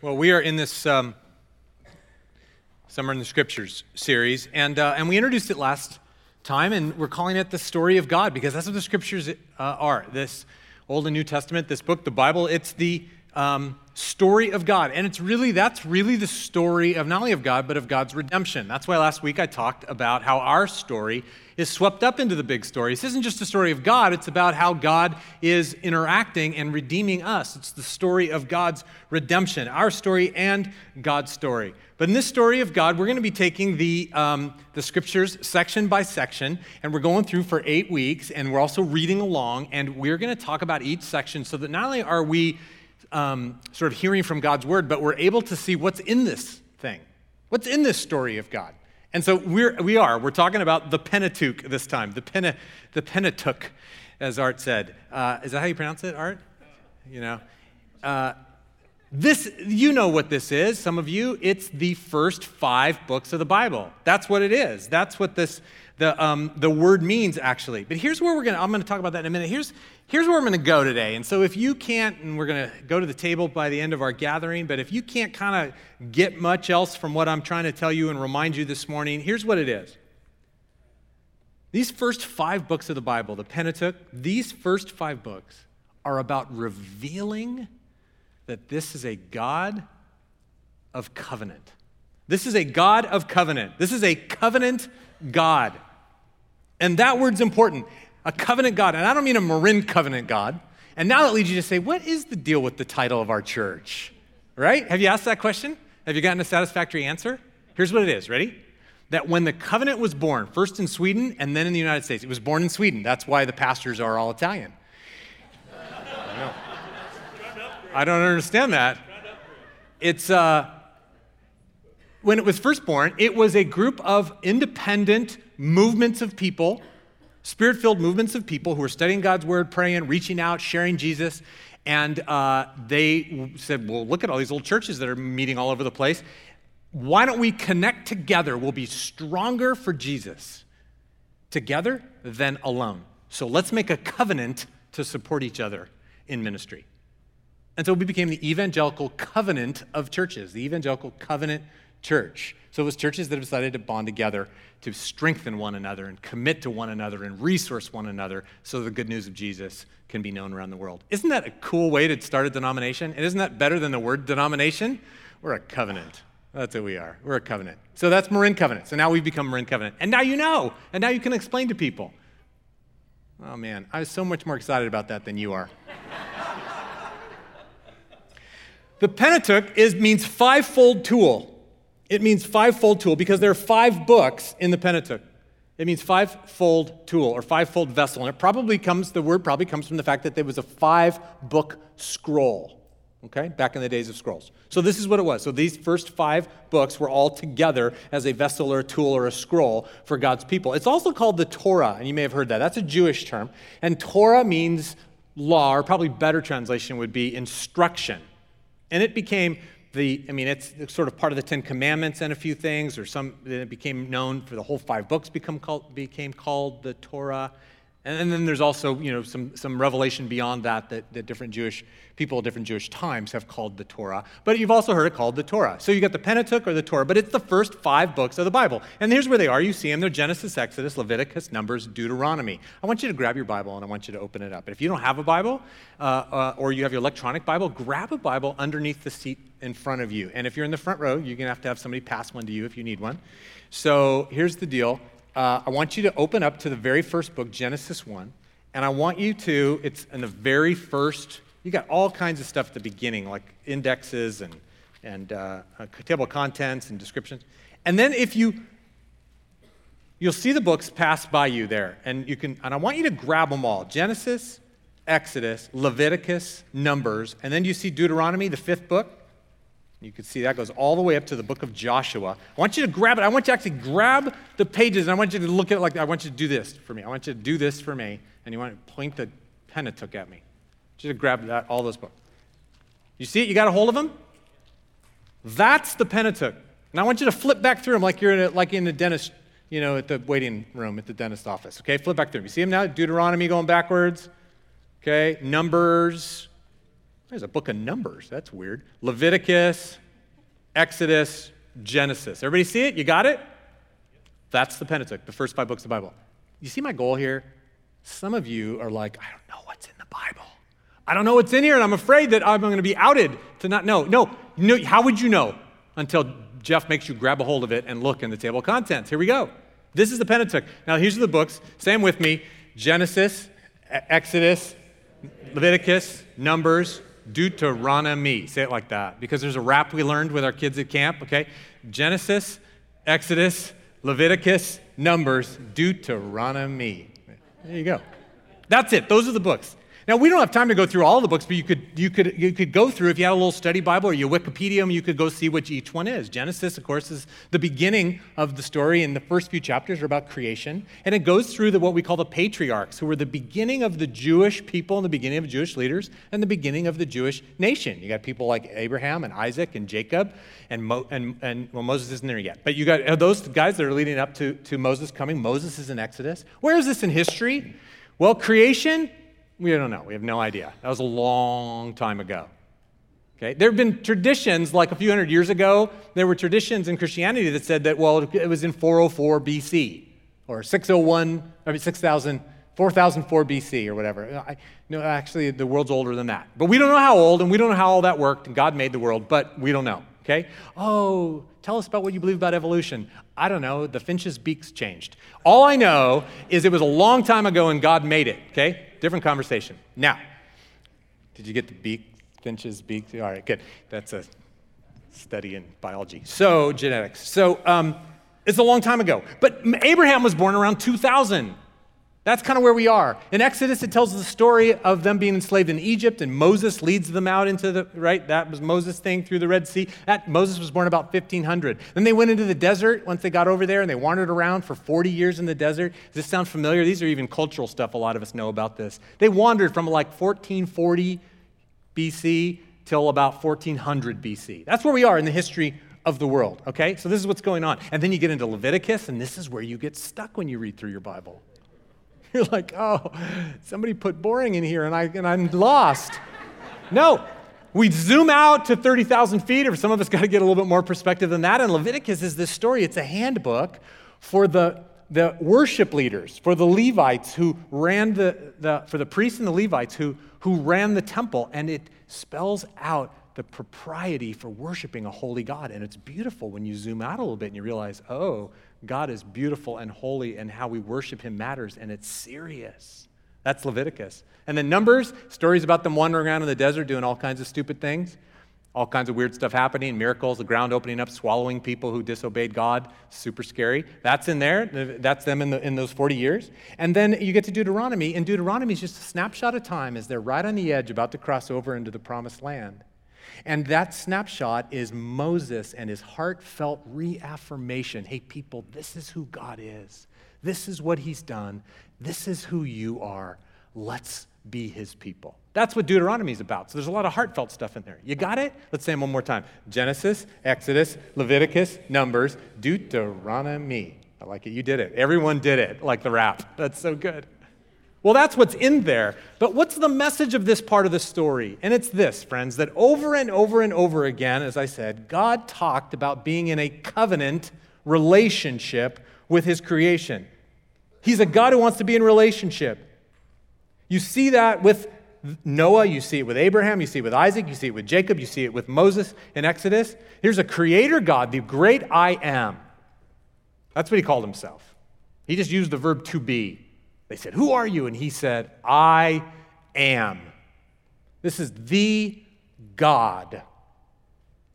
Well, we are in this um, Summer in the Scriptures series, and, uh, and we introduced it last time, and we're calling it the story of God because that's what the Scriptures uh, are. This Old and New Testament, this book, the Bible, it's the um, story of God. And it's really, that's really the story of not only of God, but of God's redemption. That's why last week I talked about how our story is swept up into the big story. This isn't just a story of God, it's about how God is interacting and redeeming us. It's the story of God's redemption, our story and God's story. But in this story of God, we're going to be taking the, um, the scriptures section by section, and we're going through for eight weeks, and we're also reading along, and we're going to talk about each section so that not only are we um, sort of hearing from God's word, but we're able to see what's in this thing, what's in this story of God. And so we're, we are. We're talking about the Pentateuch this time, the, Pena, the Pentateuch, as Art said. Uh, is that how you pronounce it, Art? You know? Uh, this, you know what this is, some of you. It's the first five books of the Bible. That's what it is. That's what this, the, um, the word means, actually. But here's where we're going to, I'm going to talk about that in a minute. Here's, here's where I'm going to go today. And so if you can't, and we're going to go to the table by the end of our gathering, but if you can't kind of get much else from what I'm trying to tell you and remind you this morning, here's what it is. These first five books of the Bible, the Pentateuch, these first five books are about revealing that this is a God of covenant. This is a God of covenant. This is a covenant God. And that word's important a covenant God. And I don't mean a Marin covenant God. And now that leads you to say, what is the deal with the title of our church? Right? Have you asked that question? Have you gotten a satisfactory answer? Here's what it is. Ready? That when the covenant was born, first in Sweden and then in the United States, it was born in Sweden. That's why the pastors are all Italian. I, I don't understand that. It's uh, when it was first born, it was a group of independent movements of people spirit filled movements of people who were studying God's word, praying, reaching out, sharing Jesus. And uh, they said, Well, look at all these little churches that are meeting all over the place. Why don't we connect together? We'll be stronger for Jesus together than alone. So let's make a covenant to support each other in ministry. And so we became the evangelical covenant of churches, the evangelical covenant church. So it was churches that have decided to bond together to strengthen one another and commit to one another and resource one another so the good news of Jesus can be known around the world. Isn't that a cool way to start a denomination? And isn't that better than the word denomination? We're a covenant. That's what we are. We're a covenant. So that's Marin Covenant. So now we've become Marin Covenant. And now you know. And now you can explain to people. Oh man, I was so much more excited about that than you are. the Pentateuch is, means fivefold tool. It means fivefold tool because there are five books in the Pentateuch. It means fivefold tool or fivefold vessel. And it probably comes, the word probably comes from the fact that there was a five book scroll, okay, back in the days of scrolls. So this is what it was. So these first five books were all together as a vessel or a tool or a scroll for God's people. It's also called the Torah, and you may have heard that. That's a Jewish term. And Torah means law, or probably better translation would be instruction. And it became the, I mean, it's sort of part of the Ten Commandments and a few things, or some, it became known for the whole five books become called, became called the Torah. And then there's also, you know, some, some revelation beyond that, that that different Jewish people different Jewish times have called the Torah. But you've also heard it called the Torah. So you got the Pentateuch or the Torah, but it's the first five books of the Bible. And here's where they are. You see them. They're Genesis, Exodus, Leviticus, Numbers, Deuteronomy. I want you to grab your Bible and I want you to open it up. And if you don't have a Bible uh, uh, or you have your electronic Bible, grab a Bible underneath the seat in front of you. And if you're in the front row, you're going to have to have somebody pass one to you if you need one. So here's the deal. Uh, I want you to open up to the very first book, Genesis 1. And I want you to, it's in the very first, you got all kinds of stuff at the beginning, like indexes and, and uh, table of contents and descriptions. And then if you, you'll see the books pass by you there. And you can, and I want you to grab them all. Genesis, Exodus, Leviticus, Numbers, and then you see Deuteronomy, the fifth book. You can see that goes all the way up to the book of Joshua. I want you to grab it. I want you to actually grab the pages and I want you to look at it like I want you to do this for me. I want you to do this for me and you want to point the Pentateuch at me. Just grab that, all those books. You see it? You got a hold of them? That's the Pentateuch. And I want you to flip back through them like you're in a, like in the dentist, you know, at the waiting room at the dentist office. Okay, flip back through them. You see them now? Deuteronomy going backwards. Okay, Numbers, There's a book of Numbers. That's weird. Leviticus, Exodus, Genesis. Everybody see it? You got it? That's the Pentateuch, the first five books of the Bible. You see my goal here? Some of you are like, I don't know what's in the Bible. I don't know what's in here, and I'm afraid that I'm going to be outed to not know. No, no how would you know until Jeff makes you grab a hold of it and look in the table of contents? Here we go. This is the Pentateuch. Now, here's the books. Them with me Genesis, Exodus, Leviticus, Numbers, Deuteronomy. Say it like that because there's a rap we learned with our kids at camp, okay? Genesis, Exodus, Leviticus, Numbers, Deuteronomy. There you go. That's it. Those are the books. Now, we don't have time to go through all the books, but you could, you, could, you could go through, if you had a little study Bible or you Wikipedia you could go see which each one is. Genesis, of course, is the beginning of the story, and the first few chapters are about creation. And it goes through the, what we call the patriarchs, who were the beginning of the Jewish people and the beginning of Jewish leaders and the beginning of the Jewish nation. You got people like Abraham and Isaac and Jacob, and, Mo, and, and well, Moses isn't there yet. But you got those guys that are leading up to, to Moses coming. Moses is in Exodus. Where is this in history? Well, creation, we don't know. We have no idea. That was a long time ago. Okay? There have been traditions, like a few hundred years ago, there were traditions in Christianity that said that, well, it was in 404 BC or 601, I mean, 6,000, 4004 BC or whatever. I, no, actually, the world's older than that. But we don't know how old and we don't know how all that worked, and God made the world, but we don't know. Okay? Oh, tell us about what you believe about evolution. I don't know. The finch's beaks changed. All I know is it was a long time ago and God made it. Okay? different conversation. Now, did you get the beak, finch's beak? All right, good. That's a study in biology. So, genetics. So, um, it's a long time ago. But Abraham was born around 2000. That's kind of where we are. In Exodus, it tells the story of them being enslaved in Egypt, and Moses leads them out into the, right? That was Moses' thing through the Red Sea. That, Moses was born about 1500. Then they went into the desert once they got over there, and they wandered around for 40 years in the desert. Does this sound familiar? These are even cultural stuff. A lot of us know about this. They wandered from like 1440 BC till about 1400 BC. That's where we are in the history of the world, okay? So this is what's going on. And then you get into Leviticus, and this is where you get stuck when you read through your Bible. You're like, oh, somebody put boring in here and, I, and I'm lost. no, we zoom out to 30,000 feet, or some of us got to get a little bit more perspective than that. And Leviticus is this story, it's a handbook for the, the worship leaders, for the Levites who ran the, the for the priests and the Levites who, who ran the temple. And it spells out the propriety for worshiping a holy God. And it's beautiful when you zoom out a little bit and you realize, oh, God is beautiful and holy, and how we worship him matters, and it's serious. That's Leviticus. And then Numbers, stories about them wandering around in the desert doing all kinds of stupid things, all kinds of weird stuff happening, miracles, the ground opening up, swallowing people who disobeyed God. Super scary. That's in there. That's them in, the, in those 40 years. And then you get to Deuteronomy, and Deuteronomy is just a snapshot of time as they're right on the edge about to cross over into the promised land. And that snapshot is Moses and his heartfelt reaffirmation hey, people, this is who God is. This is what he's done. This is who you are. Let's be his people. That's what Deuteronomy is about. So there's a lot of heartfelt stuff in there. You got it? Let's say them one more time Genesis, Exodus, Leviticus, Numbers, Deuteronomy. I like it. You did it. Everyone did it, like the rap. That's so good. Well, that's what's in there. But what's the message of this part of the story? And it's this, friends, that over and over and over again, as I said, God talked about being in a covenant relationship with his creation. He's a God who wants to be in relationship. You see that with Noah, you see it with Abraham, you see it with Isaac, you see it with Jacob, you see it with Moses in Exodus. Here's a creator God, the great I am. That's what he called himself. He just used the verb to be. They said, Who are you? And he said, I am. This is the God.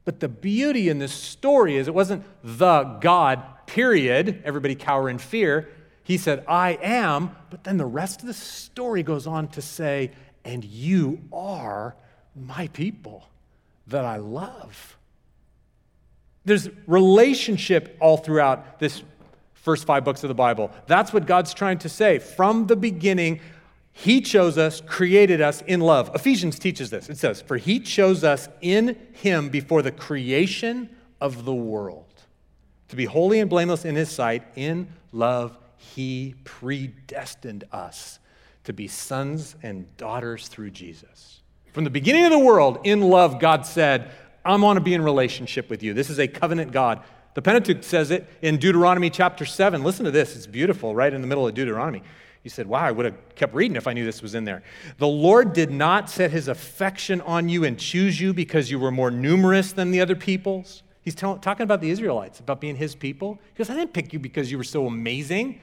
But the beauty in this story is it wasn't the God, period. Everybody cower in fear. He said, I am. But then the rest of the story goes on to say, and you are my people that I love. There's relationship all throughout this first five books of the Bible. That's what God's trying to say. From the beginning, He chose us, created us in love. Ephesians teaches this. It says, For He chose us in Him before the creation of the world to be holy and blameless in His sight. In love, He predestined us to be sons and daughters through Jesus. From the beginning of the world, in love, God said, I want to be in relationship with you. This is a covenant God. The Pentateuch says it in Deuteronomy chapter 7. Listen to this. It's beautiful, right in the middle of Deuteronomy. You said, Wow, I would have kept reading if I knew this was in there. The Lord did not set his affection on you and choose you because you were more numerous than the other peoples. He's tell, talking about the Israelites, about being his people. He goes, I didn't pick you because you were so amazing.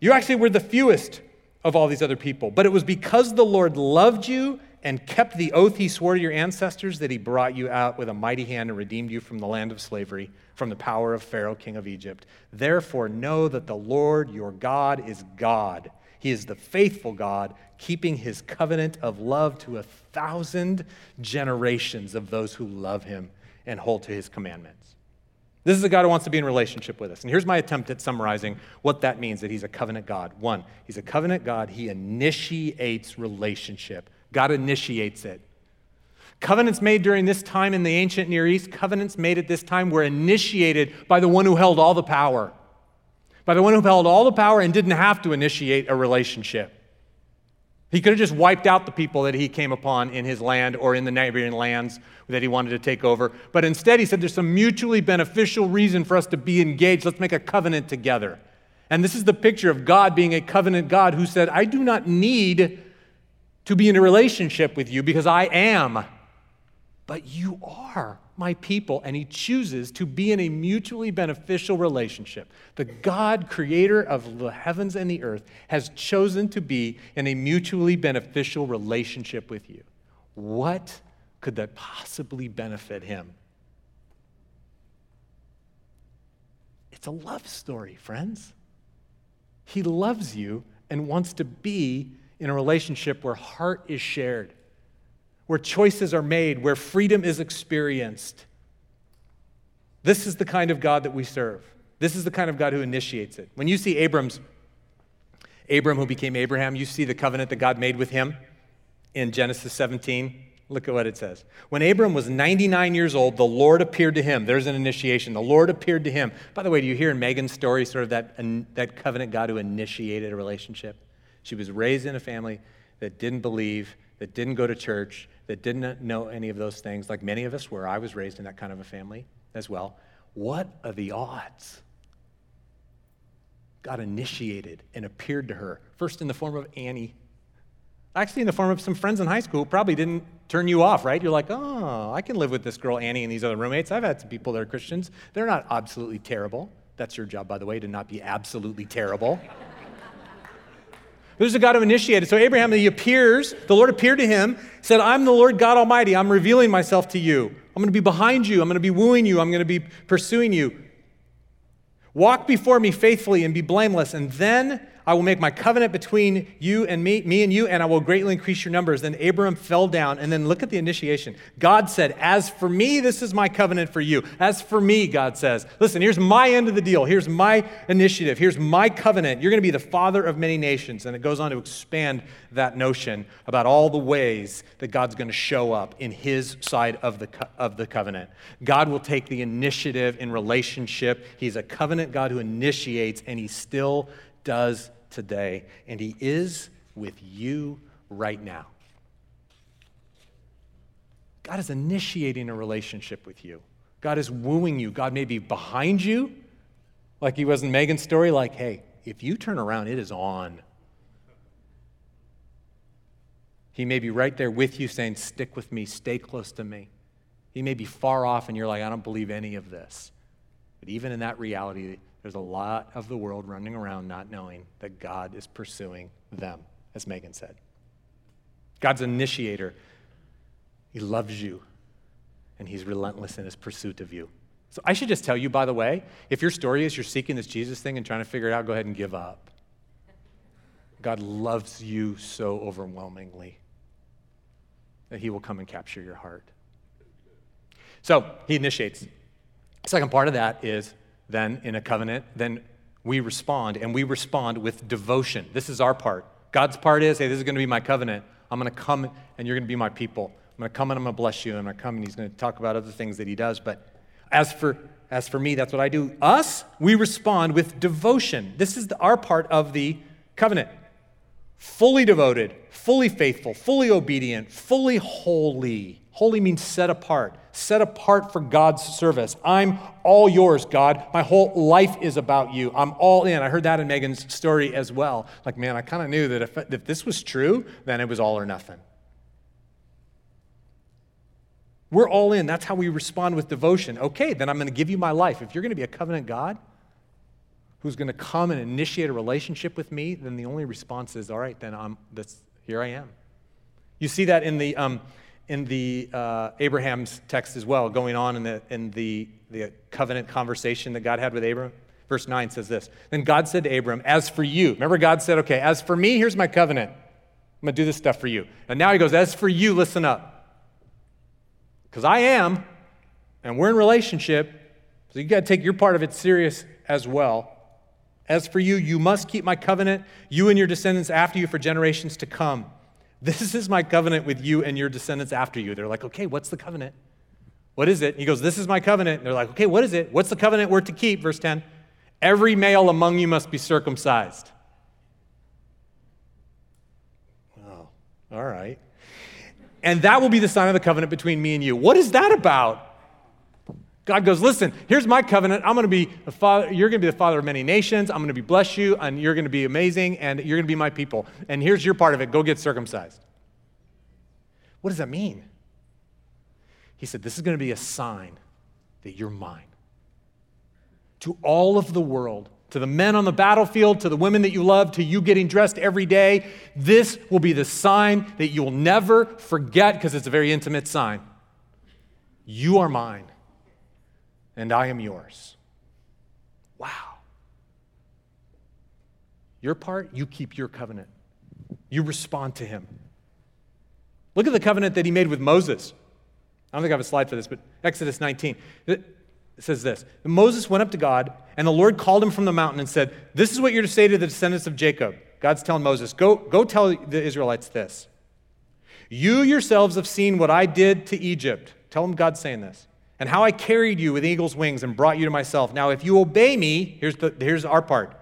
You actually were the fewest of all these other people. But it was because the Lord loved you and kept the oath he swore to your ancestors that he brought you out with a mighty hand and redeemed you from the land of slavery, from the power of Pharaoh, king of Egypt. Therefore, know that the Lord your God is God. He is the faithful God, keeping his covenant of love to a thousand generations of those who love him and hold to his commandments. This is a God who wants to be in relationship with us. And here's my attempt at summarizing what that means that he's a covenant God. One, he's a covenant God, he initiates relationship. God initiates it. Covenants made during this time in the ancient Near East, covenants made at this time were initiated by the one who held all the power. By the one who held all the power and didn't have to initiate a relationship. He could have just wiped out the people that he came upon in his land or in the neighboring lands that he wanted to take over. But instead, he said there's some mutually beneficial reason for us to be engaged. Let's make a covenant together. And this is the picture of God being a covenant God who said, I do not need to be in a relationship with you because I am, but you are my people. And he chooses to be in a mutually beneficial relationship. The God, creator of the heavens and the earth, has chosen to be in a mutually beneficial relationship with you. What could that possibly benefit him? It's a love story, friends. He loves you and wants to be in a relationship where heart is shared, where choices are made, where freedom is experienced. This is the kind of God that we serve. This is the kind of God who initiates it. When you see Abram's, Abram who became Abraham, you see the covenant that God made with him in Genesis 17. Look at what it says. When Abram was 99 years old, the Lord appeared to him. There's an initiation. The Lord appeared to him. By the way, do you hear in Megan's story sort of that, that covenant God who initiated a relationship? She was raised in a family that didn't believe, that didn't go to church, that didn't know any of those things, like many of us were. I was raised in that kind of a family as well. What are the odds? God initiated and appeared to her, first in the form of Annie, actually in the form of some friends in high school probably didn't turn you off, right? You're like, oh, I can live with this girl Annie and these other roommates. I've had some people that are Christians. They're not absolutely terrible. That's your job, by the way, to not be absolutely terrible. There's a God who initiated. So Abraham, he appears, the Lord appeared to him, said, I'm the Lord God Almighty. I'm revealing myself to you. I'm going to be behind you. I'm going to be wooing you. I'm going to be pursuing you. Walk before me faithfully and be blameless, and then I will make my covenant between you and me, me and you, and I will greatly increase your numbers. Then Abram fell down, and then look at the initiation. God said, As for me, this is my covenant for you. As for me, God says, Listen, here's my end of the deal. Here's my initiative. Here's my covenant. You're going to be the father of many nations. And it goes on to expand that notion about all the ways that God's going to show up in his side of the, co- of the covenant. God will take the initiative in relationship. He's a covenant God who initiates, and he still does today, and He is with you right now. God is initiating a relationship with you. God is wooing you. God may be behind you, like He was in Megan's story, like, hey, if you turn around, it is on. He may be right there with you saying, Stick with me, stay close to me. He may be far off, and you're like, I don't believe any of this. But even in that reality, there's a lot of the world running around not knowing that God is pursuing them, as Megan said. God's initiator. He loves you, and He's relentless in His pursuit of you. So I should just tell you, by the way, if your story is you're seeking this Jesus thing and trying to figure it out, go ahead and give up. God loves you so overwhelmingly that He will come and capture your heart. So He initiates. Second part of that is then in a covenant, then we respond, and we respond with devotion. This is our part. God's part is, hey, this is going to be my covenant. I'm going to come, and you're going to be my people. I'm going to come and I'm going to bless you, I'm going to come, and He's going to talk about other things that He does. But as for as for me, that's what I do. Us, we respond with devotion. This is the, our part of the covenant. fully devoted, fully faithful, fully obedient, fully holy. Holy means set apart, set apart for God's service. I'm all yours, God. My whole life is about you. I'm all in. I heard that in Megan's story as well. Like, man, I kind of knew that if, if this was true, then it was all or nothing. We're all in. That's how we respond with devotion. Okay, then I'm going to give you my life. If you're going to be a covenant God, who's going to come and initiate a relationship with me, then the only response is, all right, then I'm, that's, here I am. You see that in the, um, in the uh, Abraham's text as well, going on in, the, in the, the covenant conversation that God had with Abram. Verse 9 says this Then God said to Abram, As for you, remember God said, okay, as for me, here's my covenant. I'm going to do this stuff for you. And now he goes, As for you, listen up. Because I am, and we're in relationship, so you got to take your part of it serious as well. As for you, you must keep my covenant, you and your descendants after you for generations to come. This is my covenant with you and your descendants after you. They're like, okay, what's the covenant? What is it? He goes, This is my covenant. And they're like, okay, what is it? What's the covenant we're to keep? Verse 10 Every male among you must be circumcised. Oh, all right. And that will be the sign of the covenant between me and you. What is that about? God goes, listen, here's my covenant. I'm going to be a father. You're going to be the father of many nations. I'm going to be bless you, and you're going to be amazing, and you're going to be my people. And here's your part of it. Go get circumcised. What does that mean? He said, this is going to be a sign that you're mine. To all of the world, to the men on the battlefield, to the women that you love, to you getting dressed every day, this will be the sign that you will never forget because it's a very intimate sign. You are mine and I am yours. Wow. Your part, you keep your covenant. You respond to him. Look at the covenant that he made with Moses. I don't think I have a slide for this, but Exodus 19. It says this Moses went up to God, and the Lord called him from the mountain and said, This is what you're to say to the descendants of Jacob. God's telling Moses, Go, go tell the Israelites this. You yourselves have seen what I did to Egypt. Tell them God's saying this and how I carried you with eagle's wings and brought you to myself. Now, if you obey me, here's, the, here's our part.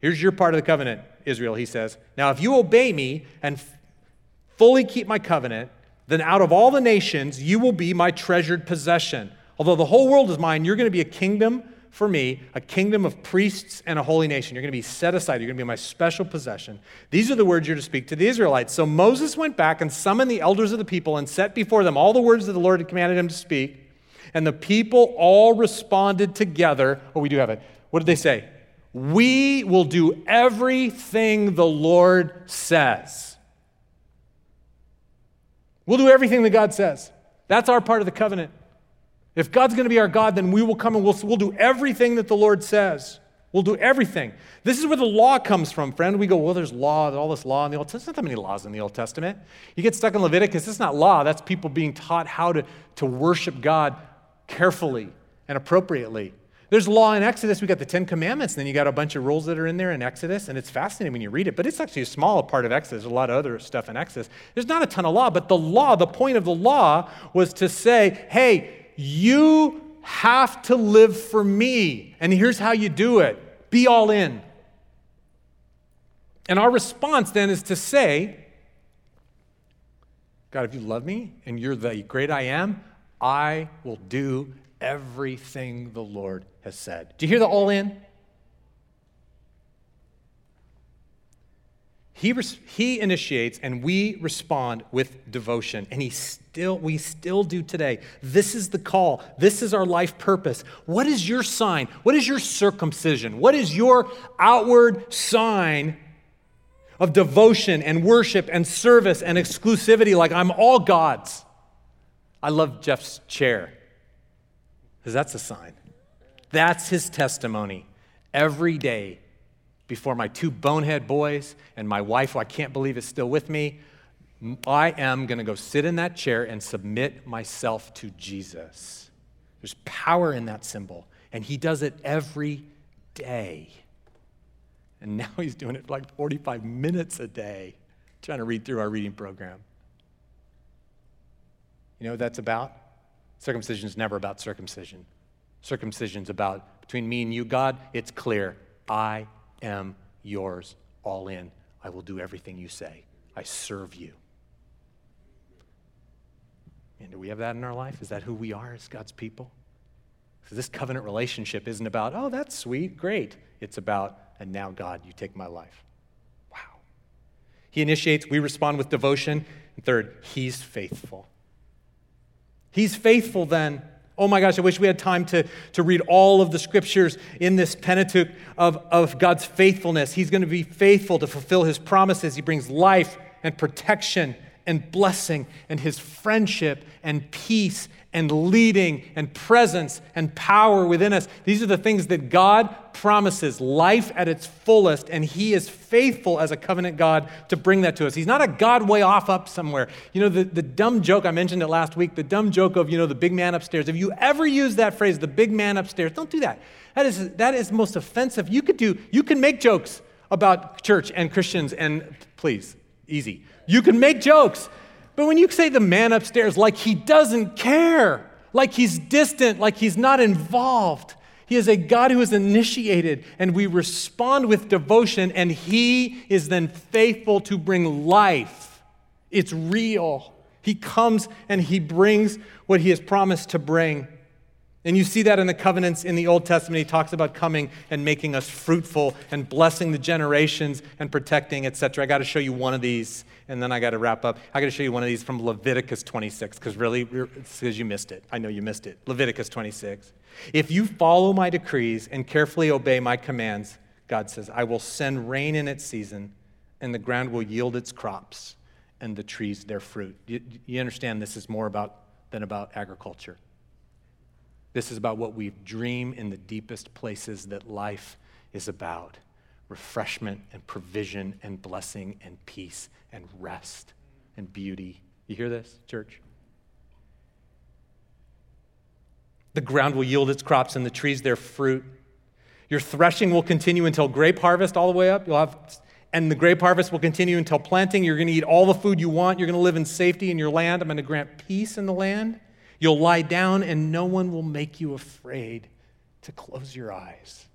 Here's your part of the covenant, Israel, he says. Now, if you obey me and f- fully keep my covenant, then out of all the nations, you will be my treasured possession. Although the whole world is mine, you're going to be a kingdom for me, a kingdom of priests and a holy nation. You're going to be set aside. You're going to be my special possession. These are the words you're to speak to the Israelites. So Moses went back and summoned the elders of the people and set before them all the words that the Lord had commanded him to speak. And the people all responded together. Oh, we do have it. What did they say? We will do everything the Lord says. We'll do everything that God says. That's our part of the covenant. If God's going to be our God, then we will come and we'll, we'll do everything that the Lord says. We'll do everything. This is where the law comes from, friend. We go, well, there's law, all this law in the Old Testament. There's not that many laws in the Old Testament. You get stuck in Leviticus, it's not law. That's people being taught how to, to worship God carefully and appropriately. There's law in Exodus. We got the Ten Commandments, and then you got a bunch of rules that are in there in Exodus, and it's fascinating when you read it. But it's actually a small part of Exodus. There's a lot of other stuff in Exodus. There's not a ton of law, but the law, the point of the law was to say, hey, you have to live for me, and here's how you do it be all in. And our response then is to say, God, if you love me and you're the great I am, I will do everything the Lord has said. Do you hear the all in? He, res- he initiates and we respond with devotion. And he still we still do today. This is the call. This is our life purpose. What is your sign? What is your circumcision? What is your outward sign of devotion and worship and service and exclusivity? Like i'm all god's I love Jeff's chair because that's a sign. That's his testimony every day before my two bonehead boys and my wife, who I can't believe is still with me. I am going to go sit in that chair and submit myself to Jesus. There's power in that symbol, and he does it every day. And now he's doing it for like 45 minutes a day, trying to read through our reading program. You know what that's about? Circumcision is never about circumcision. Circumcision is about between me and you, God, it's clear. I am yours all in. I will do everything you say. I serve you. And do we have that in our life? Is that who we are as God's people? So this covenant relationship isn't about, oh, that's sweet, great. It's about, and now, God, you take my life. Wow. He initiates, we respond with devotion. And third, He's faithful. He's faithful then. Oh my gosh, I wish we had time to, to read all of the scriptures in this Pentateuch of, of God's faithfulness. He's going to be faithful to fulfill His promises. He brings life and protection and blessing and his friendship and peace and leading and presence and power within us. These are the things that God promises life at its fullest, and he is faithful as a covenant God to bring that to us. He's not a God way off up somewhere. You know, the, the dumb joke, I mentioned it last week, the dumb joke of, you know, the big man upstairs. If you ever use that phrase, the big man upstairs, don't do that. That is, that is most offensive. You could do, you can make jokes about church and Christians, and please, easy. You can make jokes. But when you say the man upstairs, like he doesn't care, like he's distant, like he's not involved, he is a God who is initiated, and we respond with devotion, and he is then faithful to bring life. It's real. He comes and he brings what he has promised to bring. And you see that in the covenants in the Old Testament. He talks about coming and making us fruitful and blessing the generations and protecting, etc. I got to show you one of these and then I got to wrap up. I got to show you one of these from Leviticus 26, because really, because you missed it. I know you missed it. Leviticus 26. If you follow my decrees and carefully obey my commands, God says, I will send rain in its season, and the ground will yield its crops, and the trees their fruit. You, you understand this is more about than about agriculture. This is about what we dream in the deepest places that life is about refreshment and provision and blessing and peace and rest and beauty. You hear this, church? The ground will yield its crops and the trees their fruit. Your threshing will continue until grape harvest all the way up. You'll have and the grape harvest will continue until planting. You're going to eat all the food you want. You're going to live in safety in your land. I'm going to grant peace in the land. You'll lie down and no one will make you afraid to close your eyes.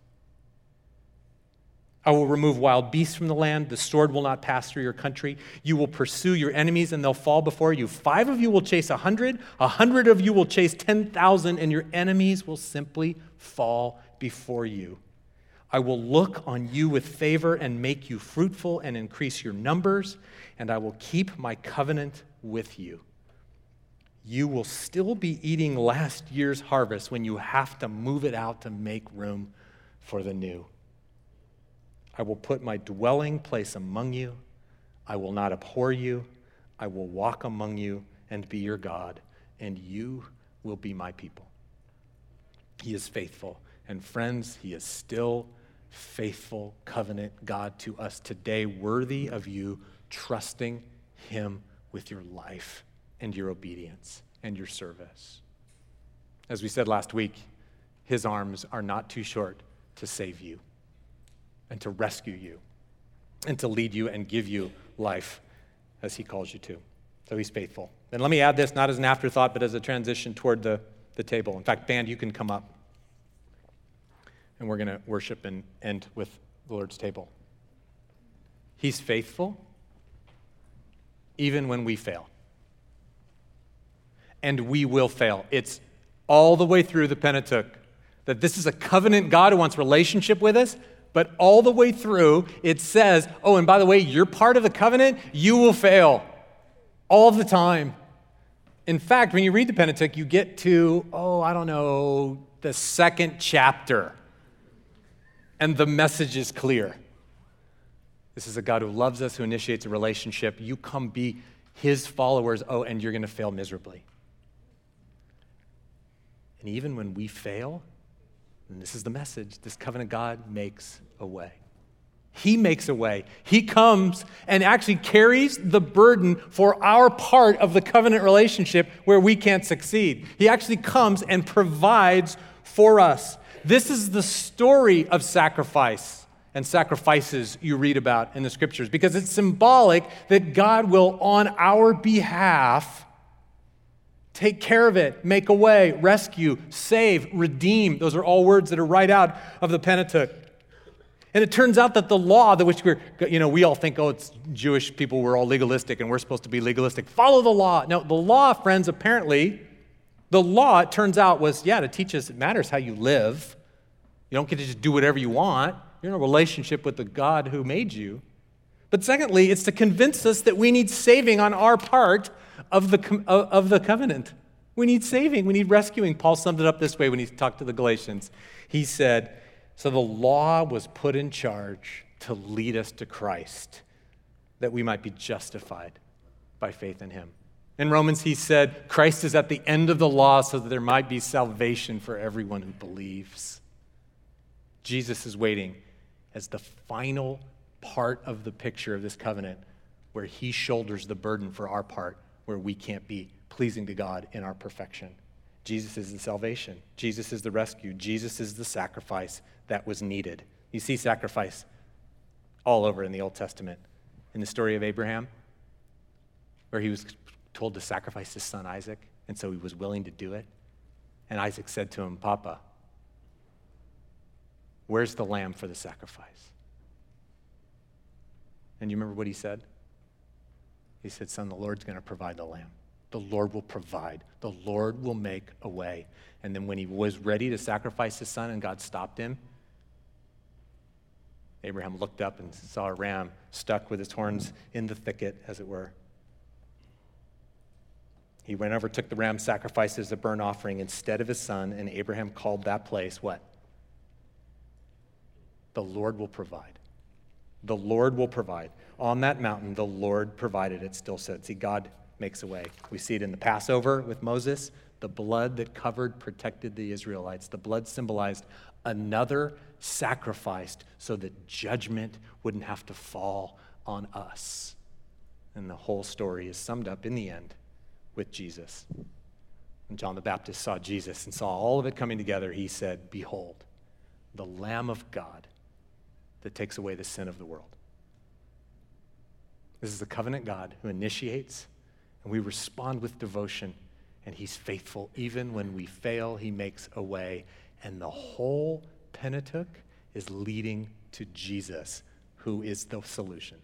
I will remove wild beasts from the land. The sword will not pass through your country. You will pursue your enemies, and they'll fall before you. Five of you will chase a hundred, a hundred of you will chase 10,000, and your enemies will simply fall before you. I will look on you with favor and make you fruitful and increase your numbers, and I will keep my covenant with you. You will still be eating last year's harvest when you have to move it out to make room for the new. I will put my dwelling place among you. I will not abhor you. I will walk among you and be your God, and you will be my people. He is faithful. And friends, He is still faithful covenant God to us today, worthy of you trusting Him with your life and your obedience and your service. As we said last week, His arms are not too short to save you and to rescue you and to lead you and give you life as he calls you to. So he's faithful. And let me add this not as an afterthought, but as a transition toward the, the table. In fact, band, you can come up. And we're going to worship and end with the Lord's table. He's faithful even when we fail. And we will fail. It's all the way through the Pentateuch that this is a covenant God who wants relationship with us, but all the way through, it says, oh, and by the way, you're part of the covenant, you will fail all the time. In fact, when you read the Pentateuch, you get to, oh, I don't know, the second chapter, and the message is clear. This is a God who loves us, who initiates a relationship. You come be his followers, oh, and you're going to fail miserably. And even when we fail, and this is the message this covenant God makes a way. He makes a way. He comes and actually carries the burden for our part of the covenant relationship where we can't succeed. He actually comes and provides for us. This is the story of sacrifice and sacrifices you read about in the scriptures because it's symbolic that God will, on our behalf, Take care of it, make a way, rescue, save, redeem. Those are all words that are right out of the Pentateuch. And it turns out that the law, that which we're, you know, we all think, oh, it's Jewish people, we're all legalistic and we're supposed to be legalistic. Follow the law. No, the law, friends, apparently, the law, it turns out, was, yeah, to teach us it matters how you live. You don't get to just do whatever you want. You're in a relationship with the God who made you. But secondly, it's to convince us that we need saving on our part of the, of the covenant. We need saving, we need rescuing. Paul summed it up this way when he talked to the Galatians. He said, So the law was put in charge to lead us to Christ, that we might be justified by faith in him. In Romans, he said, Christ is at the end of the law so that there might be salvation for everyone who believes. Jesus is waiting as the final part of the picture of this covenant where he shoulders the burden for our part, where we can't be pleasing to God in our perfection. Jesus is the salvation. Jesus is the rescue. Jesus is the sacrifice that was needed. You see sacrifice all over in the Old Testament. In the story of Abraham, where he was told to sacrifice his son Isaac, and so he was willing to do it. And Isaac said to him, Papa, where's the lamb for the sacrifice? And you remember what he said? He said, Son, the Lord's going to provide the lamb. The Lord will provide. The Lord will make a way. And then when he was ready to sacrifice his son and God stopped him, Abraham looked up and saw a ram stuck with his horns in the thicket, as it were. He went over, took the ram, sacrificed as a burnt offering instead of his son, and Abraham called that place what? The Lord will provide. The Lord will provide. On that mountain, the Lord provided, it still said. See, God makes a way. We see it in the Passover with Moses. The blood that covered protected the Israelites. The blood symbolized another sacrificed so that judgment wouldn't have to fall on us. And the whole story is summed up in the end with Jesus. When John the Baptist saw Jesus and saw all of it coming together, he said, Behold, the Lamb of God that takes away the sin of the world. This is the covenant God who initiates, and we respond with devotion, and He's faithful. Even when we fail, He makes a way. And the whole Pentateuch is leading to Jesus, who is the solution.